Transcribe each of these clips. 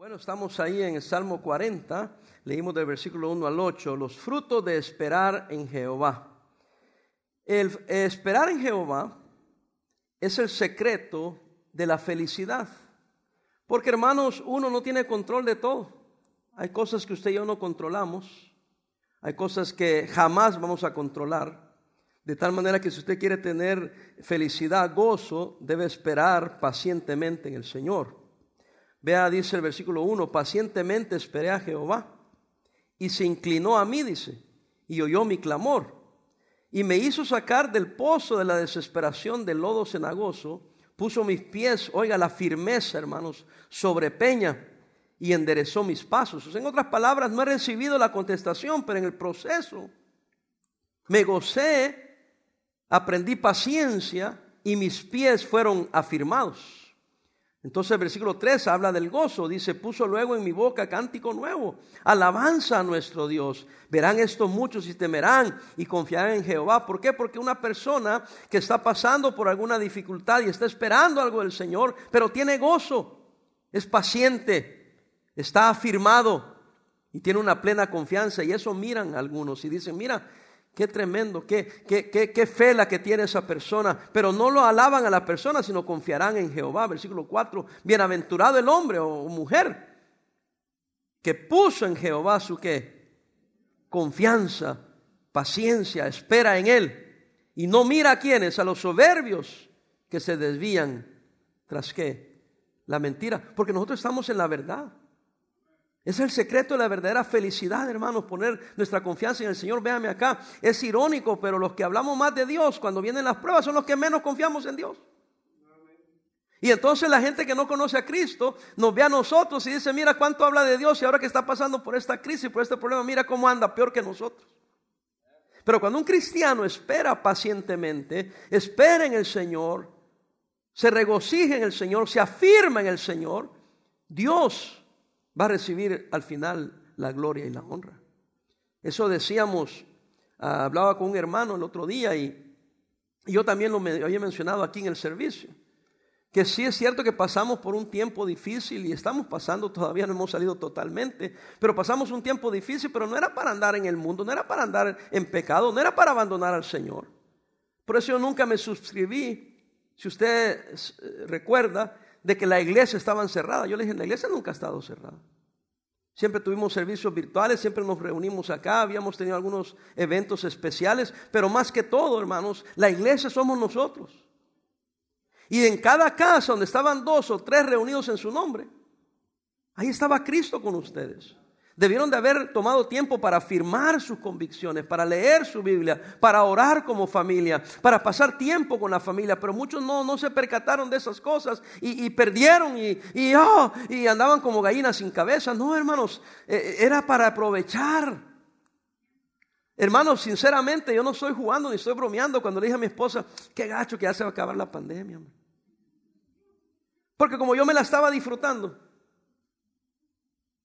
Bueno, estamos ahí en el Salmo 40, leímos del versículo 1 al 8, los frutos de esperar en Jehová. El esperar en Jehová es el secreto de la felicidad. Porque hermanos, uno no tiene control de todo. Hay cosas que usted y yo no controlamos. Hay cosas que jamás vamos a controlar. De tal manera que si usted quiere tener felicidad, gozo, debe esperar pacientemente en el Señor. Vea, dice el versículo 1, pacientemente esperé a Jehová y se inclinó a mí, dice, y oyó mi clamor y me hizo sacar del pozo de la desesperación del lodo cenagoso, puso mis pies, oiga la firmeza, hermanos, sobre peña y enderezó mis pasos. En otras palabras, no he recibido la contestación, pero en el proceso me gocé, aprendí paciencia y mis pies fueron afirmados. Entonces el versículo 3 habla del gozo, dice, puso luego en mi boca cántico nuevo, alabanza a nuestro Dios. Verán esto muchos y temerán y confiarán en Jehová. ¿Por qué? Porque una persona que está pasando por alguna dificultad y está esperando algo del Señor, pero tiene gozo, es paciente, está afirmado y tiene una plena confianza. Y eso miran algunos y dicen, mira, Qué tremendo, qué, qué, qué, fe la que tiene esa persona. Pero no lo alaban a la persona, sino confiarán en Jehová. Versículo 4. Bienaventurado el hombre o mujer que puso en Jehová su qué? Confianza, paciencia, espera en él. Y no mira a quienes, a los soberbios que se desvían tras qué? La mentira. Porque nosotros estamos en la verdad. Es el secreto de la verdadera felicidad, hermanos, poner nuestra confianza en el Señor. Véame acá, es irónico, pero los que hablamos más de Dios cuando vienen las pruebas son los que menos confiamos en Dios. Y entonces la gente que no conoce a Cristo nos ve a nosotros y dice, mira cuánto habla de Dios y ahora que está pasando por esta crisis, por este problema, mira cómo anda peor que nosotros. Pero cuando un cristiano espera pacientemente, espera en el Señor, se regocija en el Señor, se afirma en el Señor, Dios va a recibir al final la gloria y la honra. Eso decíamos, ah, hablaba con un hermano el otro día y, yo también lo había mencionado aquí en el servicio, que sí es cierto que pasamos por un tiempo difícil y estamos pasando, todavía no hemos salido totalmente, pero pasamos un tiempo difícil, pero no era para andar en el mundo, no era para andar en pecado, no era para abandonar al Señor. Por eso yo nunca me suscribí, si usted eh, recuerda, de que la iglesia estaba encerrada. Yo le dije, la iglesia nunca ha estado cerrada. Siempre tuvimos servicios virtuales, siempre nos reunimos acá, habíamos tenido algunos eventos especiales, pero más que todo, hermanos, la iglesia somos nosotros. Y en cada casa donde estaban dos o tres reunidos en su nombre, ahí estaba Cristo con ustedes. Debieron de haber tomado tiempo para afirmar sus convicciones, para leer su Biblia, para orar como familia, para pasar tiempo con la familia. Pero muchos no, no se percataron de esas cosas y, perdieron y, y, oh, y, andaban como gallinas sin cabeza. No, hermanos, e, e, era para aprovechar. Hermanos, sinceramente, yo no estoy jugando ni estoy bromeando cuando le dije a mi esposa, qué gacho que ya se va a acabar la pandemia. Porque como yo me la estaba disfrutando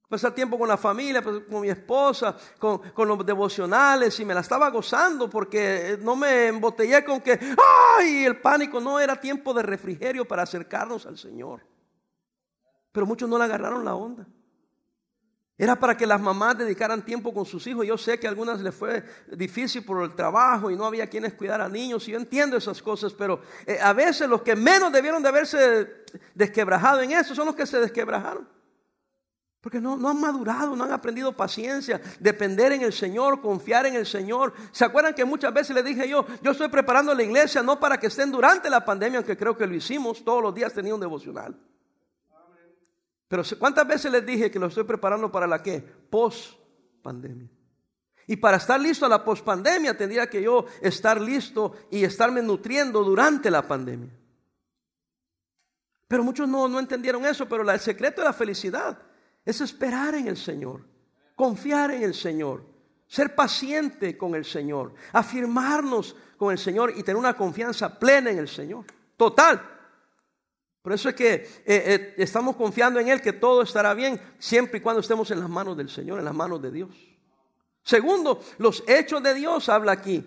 pasar tiempo con la familia, pues, con mi esposa, con, los devocionales y me la estaba gozando porque no me embotellé con que, ay, el pánico, no era tiempo de refrigerio para acercarnos al Señor. Pero muchos no le agarraron la onda. Era para que las mamás dedicaran tiempo con sus hijos. Yo sé que a algunas les fue difícil por el trabajo y no había quienes cuidar a niños. Y yo entiendo esas cosas, pero eh, a veces los que menos debieron de haberse desquebrajado en eso son los que se desquebrajaron. Porque no, no, han madurado, no han aprendido paciencia, depender en el Señor, confiar en el Señor. ¿Se acuerdan que muchas veces les dije yo, yo estoy preparando la iglesia no para que estén durante la pandemia, aunque creo que lo hicimos, todos los días tenía un devocional. Pero ¿cuántas veces les dije que lo estoy preparando para la qué? Post pandemia. Y para estar listo a la post pandemia tendría que yo estar listo y estarme nutriendo durante la pandemia. Pero muchos no, no entendieron eso, pero el secreto de la felicidad es esperar en el Señor, confiar en el Señor, ser paciente con el Señor, afirmarnos con el Señor y tener una confianza plena en el Señor. Total. Por eso es que eh, eh, estamos confiando en Él que todo estará bien siempre y cuando estemos en las manos del Señor, en las manos de Dios. Segundo, los hechos de Dios habla aquí.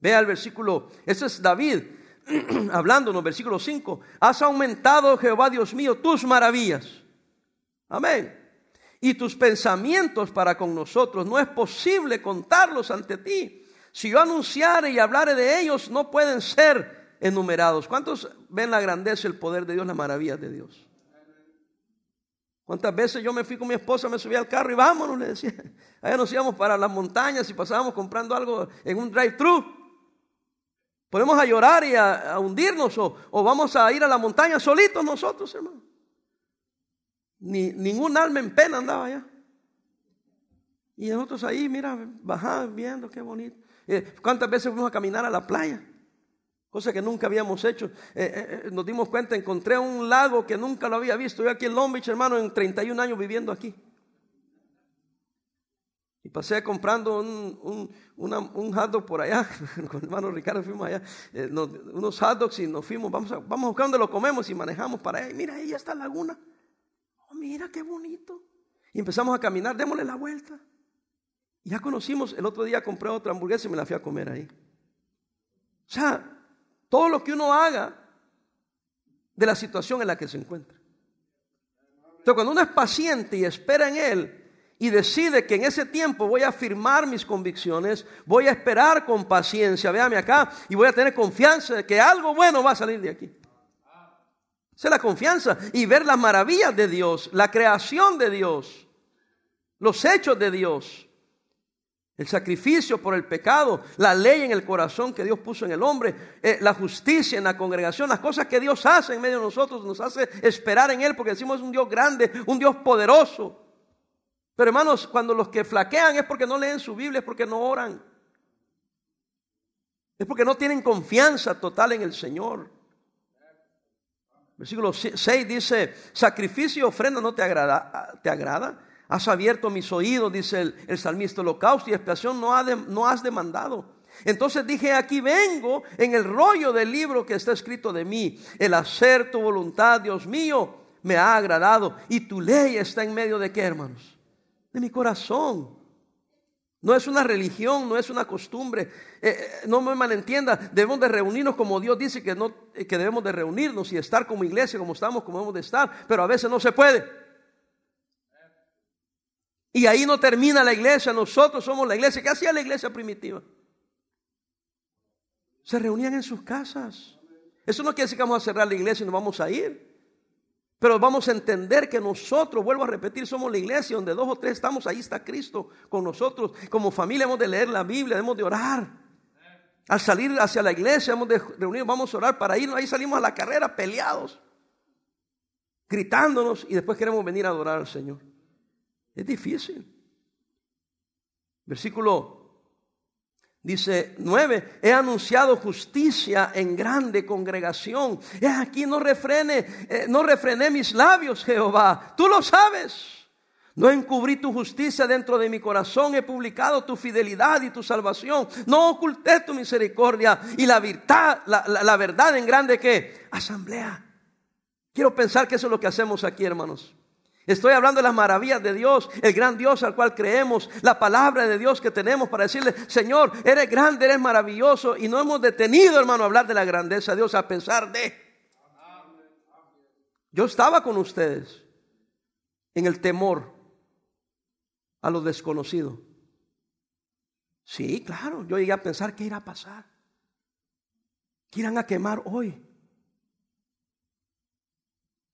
Vea el versículo, ese es David el versículo 5. Has aumentado, Jehová Dios mío, tus maravillas Amén. Y tus pensamientos para con nosotros no es posible contarlos ante ti. Si yo anunciare y hablare de ellos, no pueden ser enumerados. ¿Cuántos ven la grandeza, el poder de Dios, las maravillas de Dios? ¿Cuántas veces yo me fui con mi esposa, me subí al carro y vámonos? Le decía. Allá nos íbamos para las montañas y pasábamos comprando algo en un drive-thru. Podemos a llorar y a, hundirnos o, vamos a ir a la montaña solitos nosotros, hermano. Ni, ningún alma en pena andaba allá. Y nosotros ahí, mira, bajando, viendo qué bonito. Eh, ¿Cuántas veces fuimos a caminar a la playa? cosa que nunca habíamos hecho. Eh, eh, nos dimos cuenta, encontré un lago que nunca lo había visto. Yo aquí en Long Beach, hermano, en 31 años viviendo aquí. Y pasé comprando un, un, un por allá, con el hermano Ricardo fuimos allá, unos hot dogs y nos fuimos, vamos a, vamos a buscar donde lo comemos y manejamos para allá. Y mira, ahí está la laguna. Oh, mira qué bonito. Y empezamos a caminar, démosle la vuelta. Ya conocimos, el otro día compré otra hamburguesa y me la fui a comer ahí. O sea, todo lo que uno haga de la situación en la que se encuentra. Entonces, cuando uno es paciente y espera en Él y decide que en ese tiempo voy a afirmar mis convicciones, voy a esperar con paciencia, véame acá, y voy a tener confianza de que algo bueno va a salir de aquí. Esa es la confianza y ver las maravillas de Dios, la creación de Dios, los hechos de Dios. El sacrificio por el pecado, la ley en el corazón que Dios puso en el hombre, eh, la justicia en la congregación, las cosas que Dios hace en medio de nosotros, nos hace esperar en Él porque decimos es un Dios grande, un Dios poderoso. Pero hermanos, cuando los que flaquean es porque no leen su Biblia, es porque no oran. Es porque no tienen confianza total en el Señor. Versículo 6 dice, sacrificio y ofrenda no te agrada, te agrada Has abierto mis oídos, dice el, salmista, holocausto y expiación no, no has demandado. Entonces dije, aquí vengo en el rollo del libro que está escrito de mí. El hacer tu voluntad, Dios mío, me ha agradado. Y tu ley está en medio de qué, hermanos? De mi corazón. No es una religión, no es una costumbre. Eh, eh, no me malentienda, debemos de reunirnos como Dios dice que, no, que debemos de reunirnos y estar como iglesia, como estamos, como debemos de estar. Pero a veces no se puede. Y ahí no termina la iglesia, nosotros somos la iglesia. ¿Qué hacía la iglesia primitiva? Se reunían en sus casas. Eso no quiere decir que vamos a cerrar la iglesia y nos vamos a ir. Pero vamos a entender que nosotros, vuelvo a repetir, somos la iglesia donde dos o tres estamos, ahí está Cristo con nosotros. Como familia hemos de leer la Biblia, hemos de orar. Al salir hacia la iglesia, hemos de reunir, vamos a orar para irnos. Ahí salimos a la carrera peleados, gritándonos y después queremos venir a adorar al Señor. Es difícil. Versículo Dice 9, he anunciado justicia en grande congregación. He aquí no refrene, eh, no refrené mis labios, Jehová. Tú lo sabes. No encubrí tu justicia dentro de mi corazón. He publicado tu fidelidad y tu salvación. No oculté tu misericordia y la verdad, la, la verdad en grande que asamblea. Quiero pensar que eso es lo que hacemos aquí, hermanos. Estoy hablando de las maravillas de Dios, el gran Dios al cual creemos, la palabra de Dios que tenemos para decirle, Señor, eres grande, eres maravilloso. Y no hemos detenido, hermano, a hablar de la grandeza de Dios, a pensar de... Yo estaba con ustedes en el temor a lo desconocido. Sí, claro, yo llegué a pensar qué irá a pasar. ¿Qué irán a quemar hoy?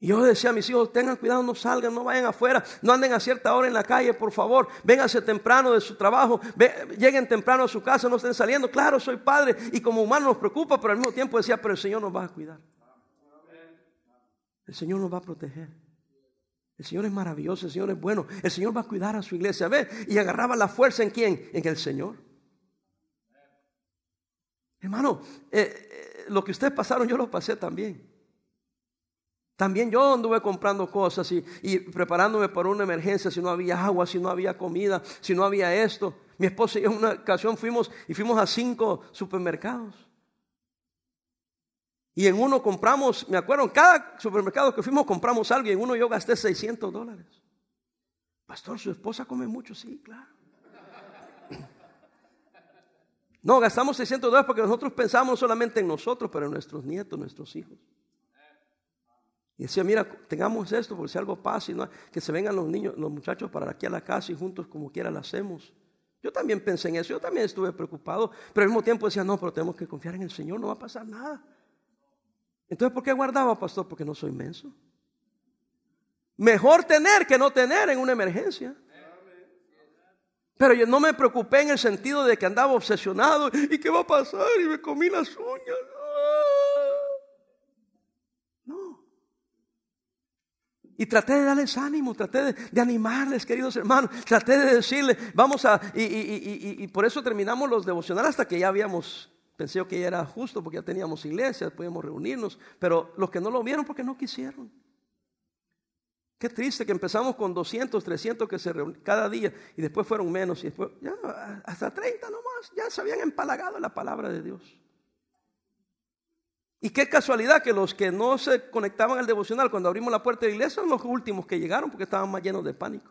Y yo decía a mis hijos, tengan cuidado, no salgan, no vayan afuera, no anden a cierta hora en la calle, por favor, vénganse temprano de su trabajo, lleguen temprano a su casa, no estén saliendo. Claro, soy padre y como humano nos preocupa, pero al mismo tiempo decía, pero el Señor nos va a cuidar. El Señor nos va a proteger. El Señor es maravilloso, el Señor es bueno, el Señor va a cuidar a su iglesia. Ve, y agarraba la fuerza en quién? En el Señor. Hermano, eh, eh, lo que ustedes pasaron, yo lo pasé también. También yo anduve comprando cosas y, preparándome para una emergencia si no había agua, si no había comida, si no había esto. Mi esposa y yo en una ocasión fuimos y fuimos a cinco supermercados. Y en uno compramos, me acuerdo, en cada supermercado que fuimos compramos algo y en uno yo gasté 600 dólares. Pastor, su esposa come mucho, sí, claro. No, gastamos 600 dólares porque nosotros pensamos solamente en nosotros, pero en nuestros nietos, nuestros hijos. Y decía, mira, tengamos esto, por si algo pasa, que se vengan los niños, los muchachos para aquí a la casa y juntos como quiera lo hacemos. Yo también pensé en eso, yo también estuve preocupado, pero al mismo tiempo decía, no, pero tenemos que confiar en el Señor, no va a pasar nada. Entonces, ¿por qué guardaba, pastor? Porque no soy menso. Mejor tener que no tener en una emergencia. Pero yo no me preocupé en el sentido de que andaba obsesionado. ¿Y qué va a pasar? Y me comí las uñas. No. Y traté de darles ánimo, traté de, animarles, queridos hermanos. Traté de decirles, vamos a... Y, y, por eso terminamos los devocionales hasta que ya habíamos Pensé que ya era justo porque ya teníamos iglesias, podíamos reunirnos, pero los que no lo vieron porque no quisieron. Qué triste que empezamos con 200, 300 que se reunían cada día y después fueron menos y después ya hasta 30 nomás, ya se habían empalagado la palabra de Dios. Y qué casualidad que los que no se conectaban al devocional cuando abrimos la puerta de la iglesia son los últimos que llegaron porque estaban más llenos de pánico.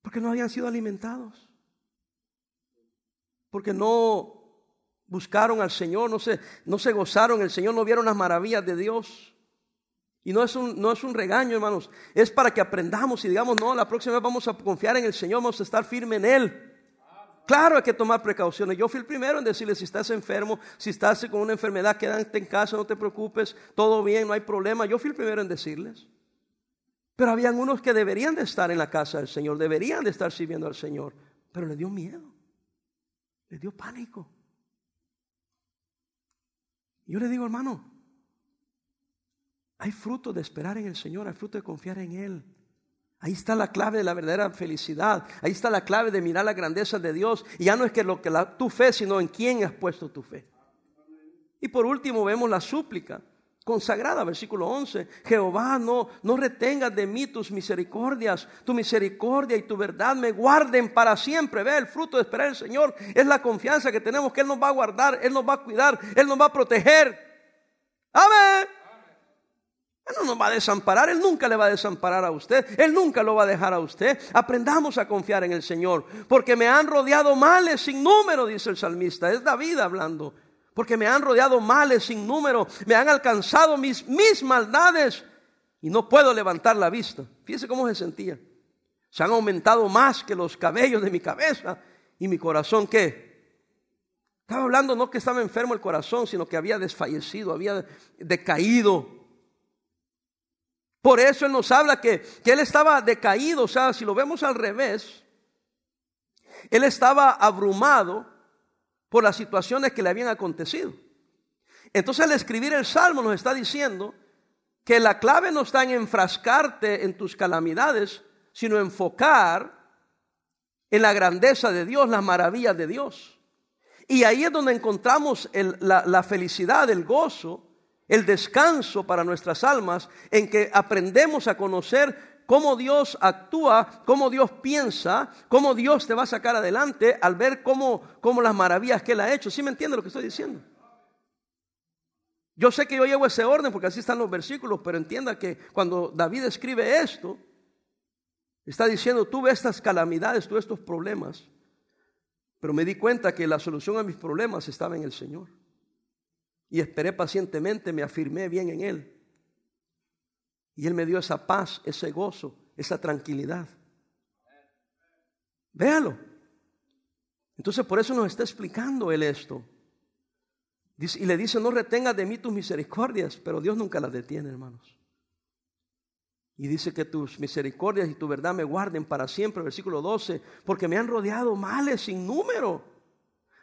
Porque no habían sido alimentados porque no buscaron al Señor, no se, no se gozaron el Señor, no vieron las maravillas de Dios. Y no es, un, no es un regaño, hermanos, es para que aprendamos y digamos, no, la próxima vez vamos a confiar en el Señor, vamos a estar firme en Él. Claro, hay que tomar precauciones. Yo fui el primero en decirle, si estás enfermo, si estás con una enfermedad, quédate en casa, no te preocupes, todo bien, no hay problema. Yo fui el primero en decirles. Pero habían unos que deberían de estar en la casa del Señor, deberían de estar sirviendo al Señor, pero le dio miedo. Le dio pánico. Yo le digo, hermano, hay fruto de esperar en el Señor, hay fruto de confiar en Él. Ahí está la clave de la verdadera felicidad. Ahí está la clave de mirar la grandeza de Dios. Y ya no es que lo que la, tu fe, sino en quién has puesto tu fe. Y por último vemos la súplica consagrada, versículo 11. Jehová, no, no retengas de mí tus misericordias, tu misericordia y tu verdad me guarden para siempre. Ve el fruto de esperar al Señor, es la confianza que tenemos que Él nos va a guardar, Él nos va a cuidar, Él nos va a proteger. Amén. Él no nos va a desamparar, Él nunca le va a desamparar a usted, Él nunca lo va a dejar a usted. Aprendamos a confiar en el Señor, porque me han rodeado males sin número, dice el salmista, es David hablando porque me han rodeado males sin número, me han alcanzado mis, mis maldades y no puedo levantar la vista. Fíjese cómo se sentía. Se han aumentado más que los cabellos de mi cabeza y mi corazón qué. Estaba hablando no que estaba enfermo el corazón, sino que había desfallecido, había decaído. Por eso Él nos habla que, que Él estaba decaído, o sea, si lo vemos al revés, Él estaba abrumado por las situaciones que le habían acontecido. Entonces al escribir el Salmo nos está diciendo que la clave no está en enfrascarte en tus calamidades, sino enfocar en la grandeza de Dios, las maravillas de Dios. Y ahí es donde encontramos la, la felicidad, el gozo, el descanso para nuestras almas, en que aprendemos a conocer cómo Dios actúa, cómo Dios piensa, cómo Dios te va a sacar adelante al ver cómo, cómo las maravillas que Él ha hecho. ¿Sí me entiende lo que estoy diciendo? Yo sé que yo llevo ese orden porque así están los versículos, pero entienda que cuando David escribe esto, está diciendo, tuve estas calamidades, tuve estos problemas, pero me di cuenta que la solución a mis problemas estaba en el Señor. Y esperé pacientemente, me afirmé bien en Él. Y Él me dio esa paz, ese gozo, esa tranquilidad. Véalo. Entonces por eso nos está explicando Él esto. y le dice, no retengas de mí tus misericordias, pero Dios nunca las detiene, hermanos. Y dice que tus misericordias y tu verdad me guarden para siempre, versículo 12, porque me han rodeado males sin número.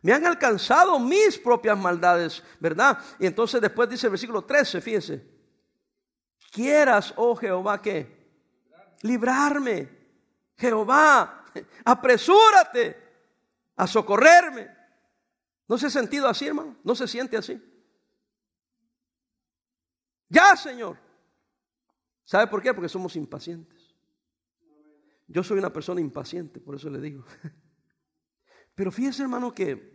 Me han alcanzado mis propias maldades, ¿verdad? Y entonces después dice el versículo 13, fíjense, quieras, oh Jehová, que librarme. Jehová, apresúrate a socorrerme. ¿No se ha sentido así, hermano? ¿No se siente así? Ya, Señor. ¿Sabe por qué? Porque somos impacientes. Yo soy una persona impaciente, por eso le digo. Pero fíjese, hermano, que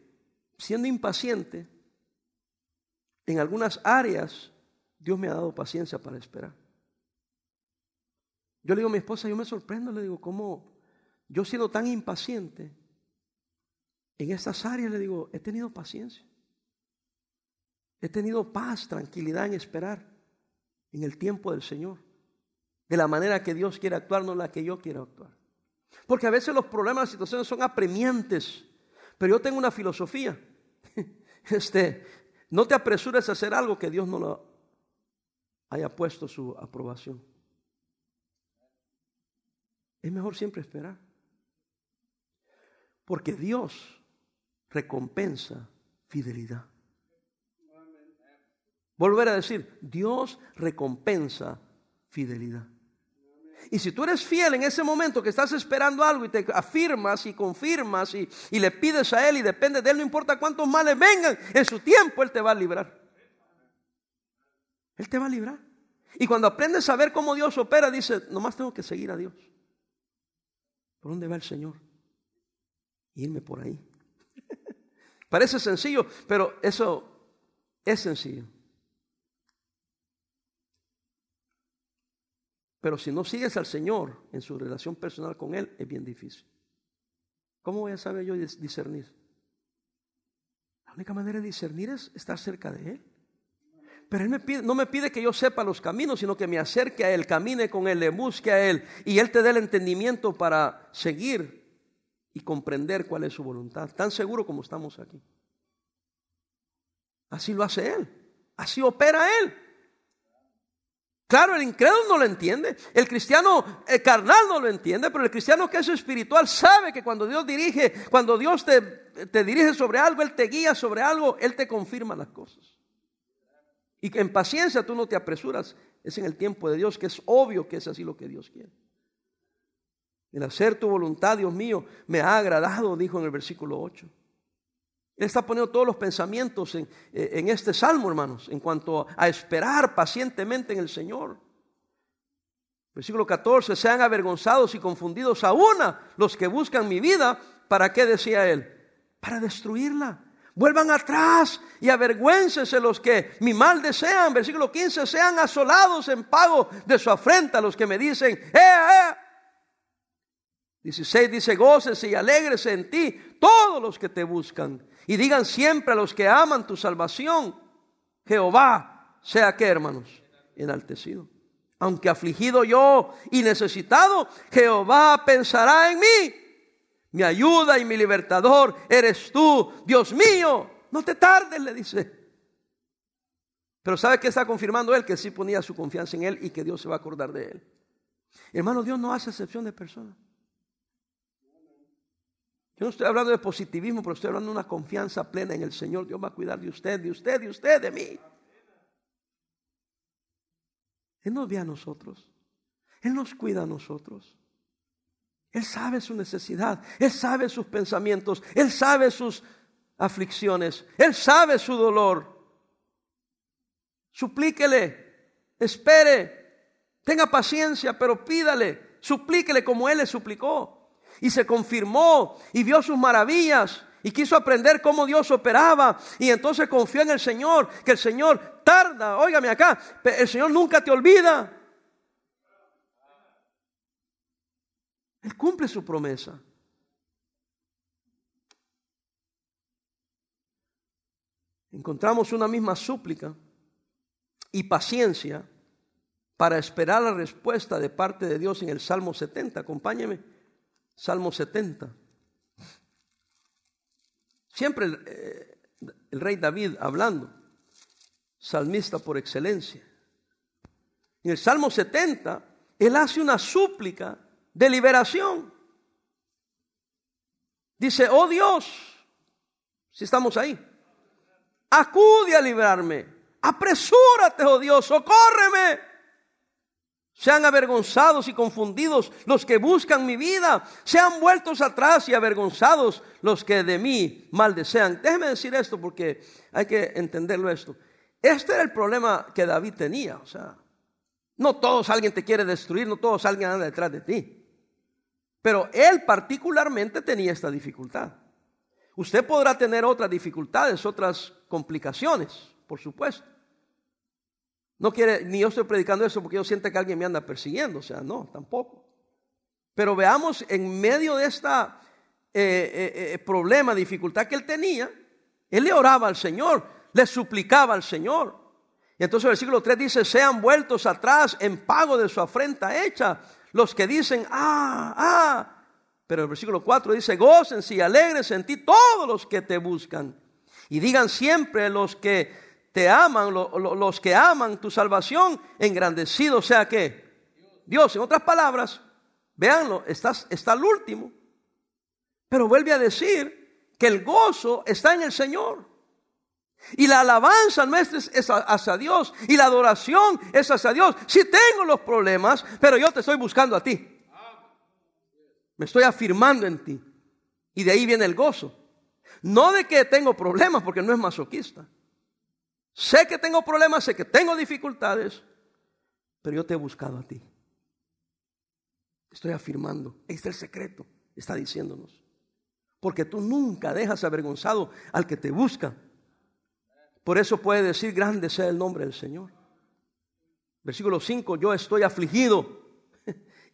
siendo impaciente, en algunas áreas Dios me ha dado paciencia para esperar. Yo le digo a mi esposa, yo me sorprendo, le digo, ¿cómo yo siendo tan impaciente en estas áreas, le digo, he tenido paciencia. He tenido paz, tranquilidad en esperar en el tiempo del Señor. De la manera que Dios quiere actuar, no la que yo quiero actuar. Porque a veces los problemas, las situaciones son apremiantes. Pero yo tengo una filosofía. Este, no te apresures a hacer algo que Dios no lo haya puesto su aprobación. Es mejor siempre esperar. Porque Dios recompensa fidelidad. Volver a decir, Dios recompensa fidelidad. Y si tú eres fiel en ese momento que estás esperando algo y te afirmas y confirmas y, le pides a Él y depende de Él, no importa cuántos males vengan, en su tiempo Él te va a librar. Él te va a librar. Y cuando aprendes a ver cómo Dios opera, dice, nomás tengo que seguir a Dios. ¿Por dónde va el Señor? Irme por ahí. Parece sencillo, pero eso es sencillo. Pero si no sigues al Señor en su relación personal con Él, es bien difícil. ¿Cómo voy a saber yo discernir? La única manera de discernir es estar cerca de Él. Pero Él me pide, no me pide que yo sepa los caminos, sino que me acerque a Él, camine con Él, le busque a Él y Él te dé el entendimiento para seguir y comprender cuál es su voluntad, tan seguro como estamos aquí. Así lo hace Él, así opera Él. Claro, el incrédulo no lo entiende, el cristiano carnal no lo entiende, pero el cristiano que es espiritual sabe que cuando Dios dirige, cuando Dios te, te dirige sobre algo, Él te guía sobre algo, Él te confirma las cosas. Y que en paciencia tú no te apresuras, es en el tiempo de Dios, que es obvio que es así lo que Dios quiere. El hacer tu voluntad, Dios mío, me ha agradado, dijo en el versículo 8. Él está poniendo todos los pensamientos en, en, este salmo, hermanos, en cuanto a esperar pacientemente en el Señor. Versículo 14, sean avergonzados y confundidos a una los que buscan mi vida. ¿Para qué decía él? Para destruirla. Vuelvan atrás y avergüéncense los que mi mal desean. Versículo 15, sean asolados en pago de su afrenta los que me dicen, ¡eh, eh! 16 dice, gócese y alégrese en ti todos los que te buscan. Y digan siempre a los que aman tu salvación, Jehová sea que, hermanos, enaltecido. Aunque afligido yo y necesitado, Jehová pensará en mí. Mi ayuda y mi libertador eres tú, Dios mío. No te tardes, le dice. Pero ¿sabe qué está confirmando él? Que sí ponía su confianza en él y que Dios se va a acordar de él. Hermano, Dios no hace excepción de personas. Yo no estoy hablando de positivismo, pero estoy hablando de una confianza plena en el Señor. Dios va a cuidar de usted, de usted, de usted, de mí. Él nos ve a nosotros. Él nos cuida a nosotros. Él sabe su necesidad. Él sabe sus pensamientos. Él sabe sus aflicciones. Él sabe su dolor. Suplíquele. Espere. Tenga paciencia, pero pídale. Suplíquele como Él le suplicó y se confirmó y vio sus maravillas y quiso aprender cómo Dios operaba y entonces confió en el Señor, que el Señor tarda, óigame acá, el Señor nunca te olvida. Él cumple su promesa. Encontramos una misma súplica y paciencia para esperar la respuesta de parte de Dios en el Salmo 70. Acompáñeme. Salmo 70. Siempre el, eh, el, rey David hablando, salmista por excelencia. En el Salmo 70, él hace una súplica de liberación. Dice, oh Dios, si estamos ahí, acude a librarme, apresúrate, oh Dios, socórreme. Sean avergonzados y confundidos los que buscan mi vida. Sean vueltos atrás y avergonzados los que de mí mal desean. Déjeme decir esto porque hay que entenderlo esto. Este era el problema que David tenía. O sea, no todos alguien te quiere destruir, no todos alguien anda detrás de ti. Pero él particularmente tenía esta dificultad. Usted podrá tener otras dificultades, otras complicaciones, por supuesto. No quiere, ni yo estoy predicando eso porque yo siento que alguien me anda persiguiendo, o sea, no, tampoco. Pero veamos, en medio de eh, problema, dificultad que él tenía, él le oraba al Señor. le suplicaba al Señor. Y entonces el versículo 3 dice, sean vueltos atrás en pago de su afrenta hecha. Los que dicen, ah, ah. Pero el versículo 4 dice, gócense y alegres en ti todos los que te buscan. Y digan siempre los que te aman, los que aman tu salvación, engrandecido sea que Dios, en otras palabras, véanlo, está, está al último. Pero vuelve a decir que el gozo está en el Señor. Y la alabanza nuestra es hacia Dios. Y la adoración es hacia Dios. Si tengo los problemas, pero yo te estoy buscando a ti. Me estoy afirmando en ti. Y de ahí viene el gozo. No de que tengo problemas, porque no es masoquista. Sé que tengo problemas, sé que tengo dificultades, pero yo te he buscado a ti. Estoy afirmando. Este es el secreto, está diciéndonos. Porque tú nunca dejas avergonzado al que te busca. Por eso puede decir, grande sea el nombre del Señor. Versículo 5, yo estoy afligido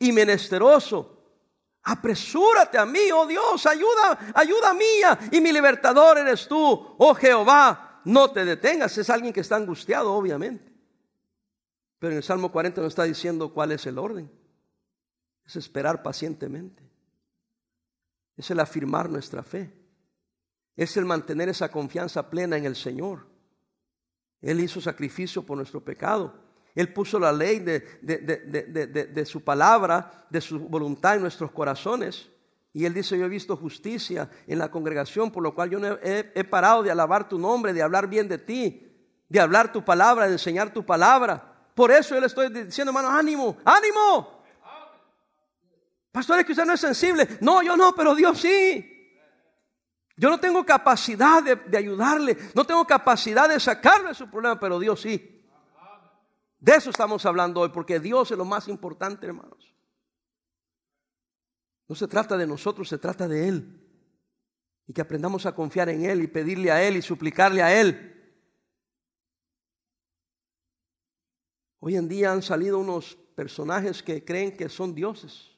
y menesteroso. Apresúrate a mí, oh Dios, ayuda, ayuda mía y mi libertador eres tú, oh Jehová. No te detengas, es alguien que está angustiado, obviamente. Pero en el Salmo 40 nos está diciendo cuál es el orden. Es esperar pacientemente. Es el afirmar nuestra fe. Es el mantener esa confianza plena en el Señor. Él hizo sacrificio por nuestro pecado. Él puso la ley de, de, su palabra, de su voluntad en nuestros corazones. Y Él dice, yo he visto justicia en la congregación, por lo cual yo he, he parado de alabar tu nombre, de hablar bien de ti, de hablar tu palabra, de enseñar tu palabra. Por eso yo le estoy diciendo, hermano, ánimo, ánimo. Pastor, es que usted no es sensible. No, yo no, pero Dios sí. Yo no tengo capacidad de, ayudarle, no tengo capacidad de sacarle de su problema, pero Dios sí. De eso estamos hablando hoy, porque Dios es lo más importante, hermanos. No se trata de nosotros, se trata de Él. Y que aprendamos a confiar en Él y pedirle a Él y suplicarle a Él. Hoy en día han salido unos personajes que creen que son dioses.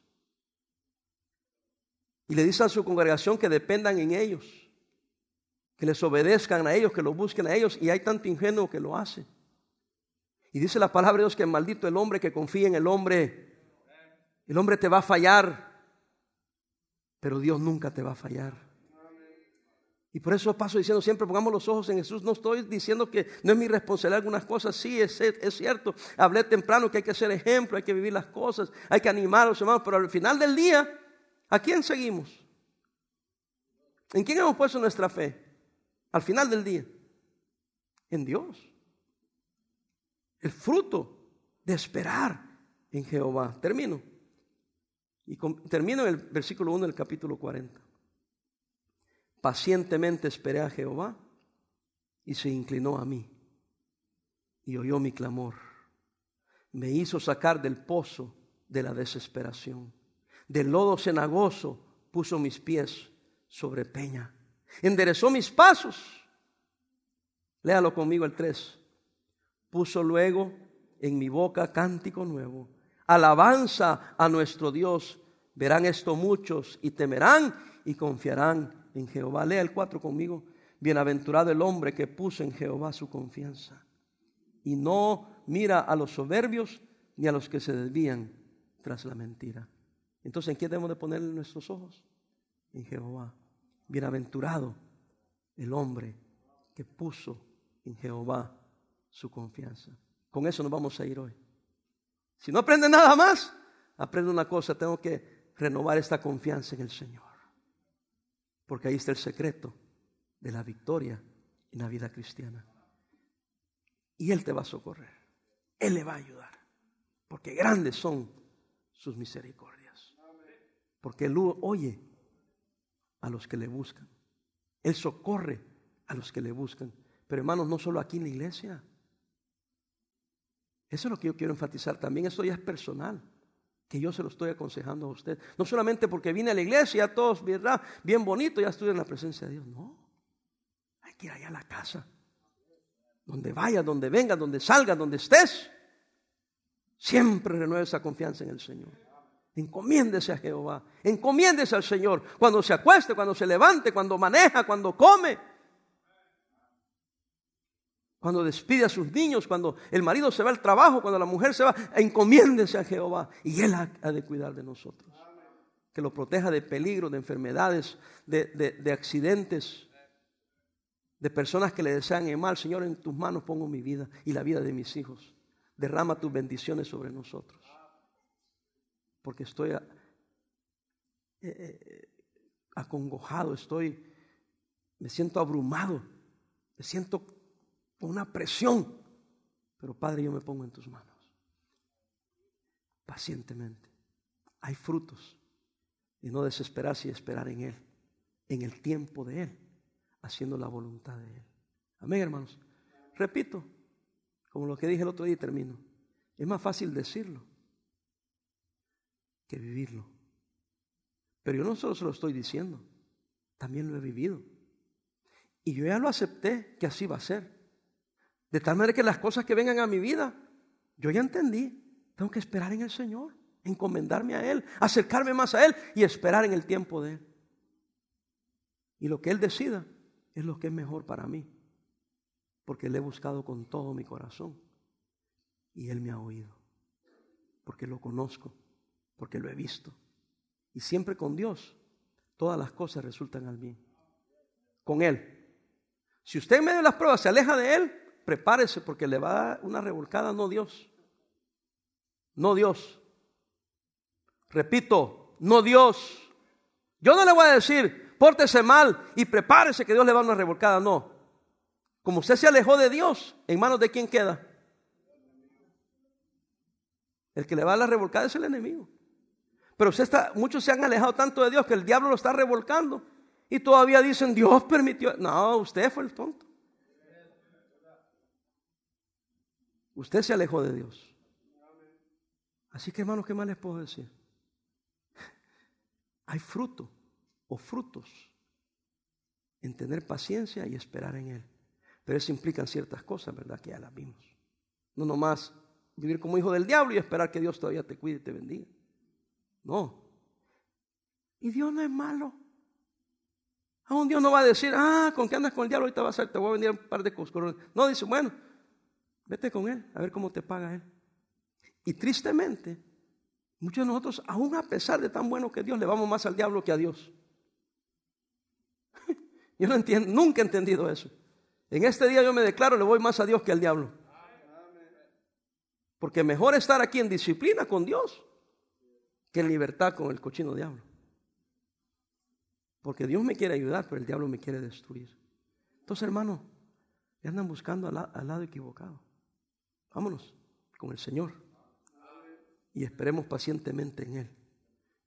Y le dicen a su congregación que dependan en ellos, que les obedezcan a ellos, que lo busquen a ellos. Y hay tanto ingenuo que lo hace. Y dice la palabra de Dios que maldito el hombre que confía en el hombre. El hombre te va a fallar, pero Dios nunca te va a fallar. Y por eso paso diciendo siempre, pongamos los ojos en Jesús. No estoy diciendo que no es mi responsabilidad algunas cosas. Sí, es, es cierto. Hablé temprano que hay que ser ejemplo, hay que vivir las cosas, hay que animar a los hermanos. Pero al final del día, ¿A quién seguimos? ¿En quién hemos puesto nuestra fe? Al final del día. En Dios. El fruto de esperar en Jehová. Termino. Y termino en el versículo 1 del capítulo 40. Pacientemente esperé a Jehová y se inclinó a mí y oyó mi clamor. Me hizo sacar del pozo de la desesperación del lodo cenagoso puso mis pies sobre peña. Enderezó mis pasos. Léalo conmigo el 3. Puso luego en mi boca cántico nuevo. Alabanza a nuestro Dios. Verán esto muchos y temerán y confiarán en Jehová. Lea el 4 conmigo. Bienaventurado el hombre que puso en Jehová su confianza. Y no mira a los soberbios ni a los que se desvían tras la mentira. Entonces, ¿en quién debemos de poner nuestros ojos? En Jehová. Bienaventurado el hombre que puso en Jehová su confianza. Con eso nos vamos a ir hoy. Si no aprende nada más, aprende una cosa, tengo que renovar esta confianza en el Señor. Porque ahí está el secreto de la victoria en la vida cristiana. Y Él te va a socorrer. Él le va a ayudar. Porque grandes son sus misericordias porque Él oye a los que le buscan. Él socorre a los que le buscan. Pero hermanos, no solo aquí en la iglesia. Eso es lo que yo quiero enfatizar también. Esto ya es personal. Que yo se lo estoy aconsejando a usted. No solamente porque vine a la iglesia, todos, ¿verdad? Bien bonito, ya estoy en la presencia de Dios. No. Hay que ir allá a la casa. Donde vaya, donde venga, donde salga, donde estés. Siempre renueve esa confianza en el Señor. Encomiéndese a Jehová. Encomiéndese al Señor. Cuando se acueste, cuando se levante, cuando maneja, cuando come. Cuando despide a sus niños, cuando el marido se va al trabajo, cuando la mujer se va, encomiéndese a Jehová y Él ha, de cuidar de nosotros. Que lo proteja de peligro, de enfermedades, de, de accidentes, de personas que le desean el mal. Señor, en tus manos pongo mi vida y la vida de mis hijos. Derrama tus bendiciones sobre nosotros. Porque estoy eh, eh, acongojado, estoy, me siento abrumado, me siento con una presión. Pero Padre, yo me pongo en tus manos. Pacientemente. Hay frutos. Y no desesperarse y esperar en Él. En el tiempo de Él. Haciendo la voluntad de Él. Amén, hermanos. Repito, como lo que dije el otro día y termino. Es más fácil decirlo que vivirlo. Pero yo no solo se lo estoy diciendo, también lo he vivido. Y yo ya lo acepté que así va a ser. De tal manera que las cosas que vengan a mi vida, yo ya entendí. Tengo que esperar en el Señor, encomendarme a Él, acercarme más a Él y esperar en el tiempo de Él. Y lo que Él decida es lo que es mejor para mí, porque le he buscado con todo mi corazón y Él me ha oído, porque lo conozco, porque lo he visto. Y siempre con Dios, todas las cosas resultan al bien. Con Él. Si usted en medio de las pruebas se aleja de Él, prepárese porque le va a dar una revolcada, no Dios. No Dios. Repito, no Dios. Yo no le voy a decir, pórtese mal y prepárese que Dios le va a dar una revolcada, no. Como usted se alejó de Dios, ¿en manos de quién queda? El que le va a dar la revolcada es el enemigo. Pero usted está, muchos se han alejado tanto de Dios que el diablo lo está revolcando. Y todavía dicen, Dios permitió. No, usted fue el tonto. Usted se alejó de Dios. Así que hermanos, ¿qué más les puedo decir? Hay fruto o frutos en tener paciencia y esperar en Él. Pero eso implica ciertas cosas, ¿verdad? Que ya las vimos. No nomás vivir como hijo del diablo y esperar que Dios todavía te cuide y te bendiga. No. Y Dios no es malo. Aún Dios no va a decir, ah, con que andas con el diablo, ahorita vas a, te voy a vender un par de cosas. No, dice, bueno, Vete con Él, a ver cómo te paga Él. Y tristemente, muchos de nosotros, aún a pesar de tan bueno que Dios, le vamos más al diablo que a Dios. Yo no entiendo, nunca he entendido eso. En este día yo me declaro, le voy más a Dios que al diablo. Porque mejor estar aquí en disciplina con Dios que en libertad con el cochino diablo. Porque Dios me quiere ayudar, pero el diablo me quiere destruir. Entonces, hermano, andan buscando al lado equivocado. Vámonos con el Señor. Y esperemos pacientemente en Él.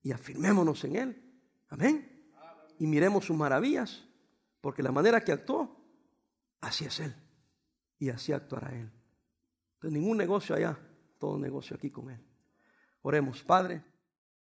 Y afirmémonos en Él. Amén. Y miremos sus maravillas. Porque la manera que actuó, así es Él. Y así actuará Él. Entonces ningún negocio allá, todo negocio aquí con Él. Oremos, Padre.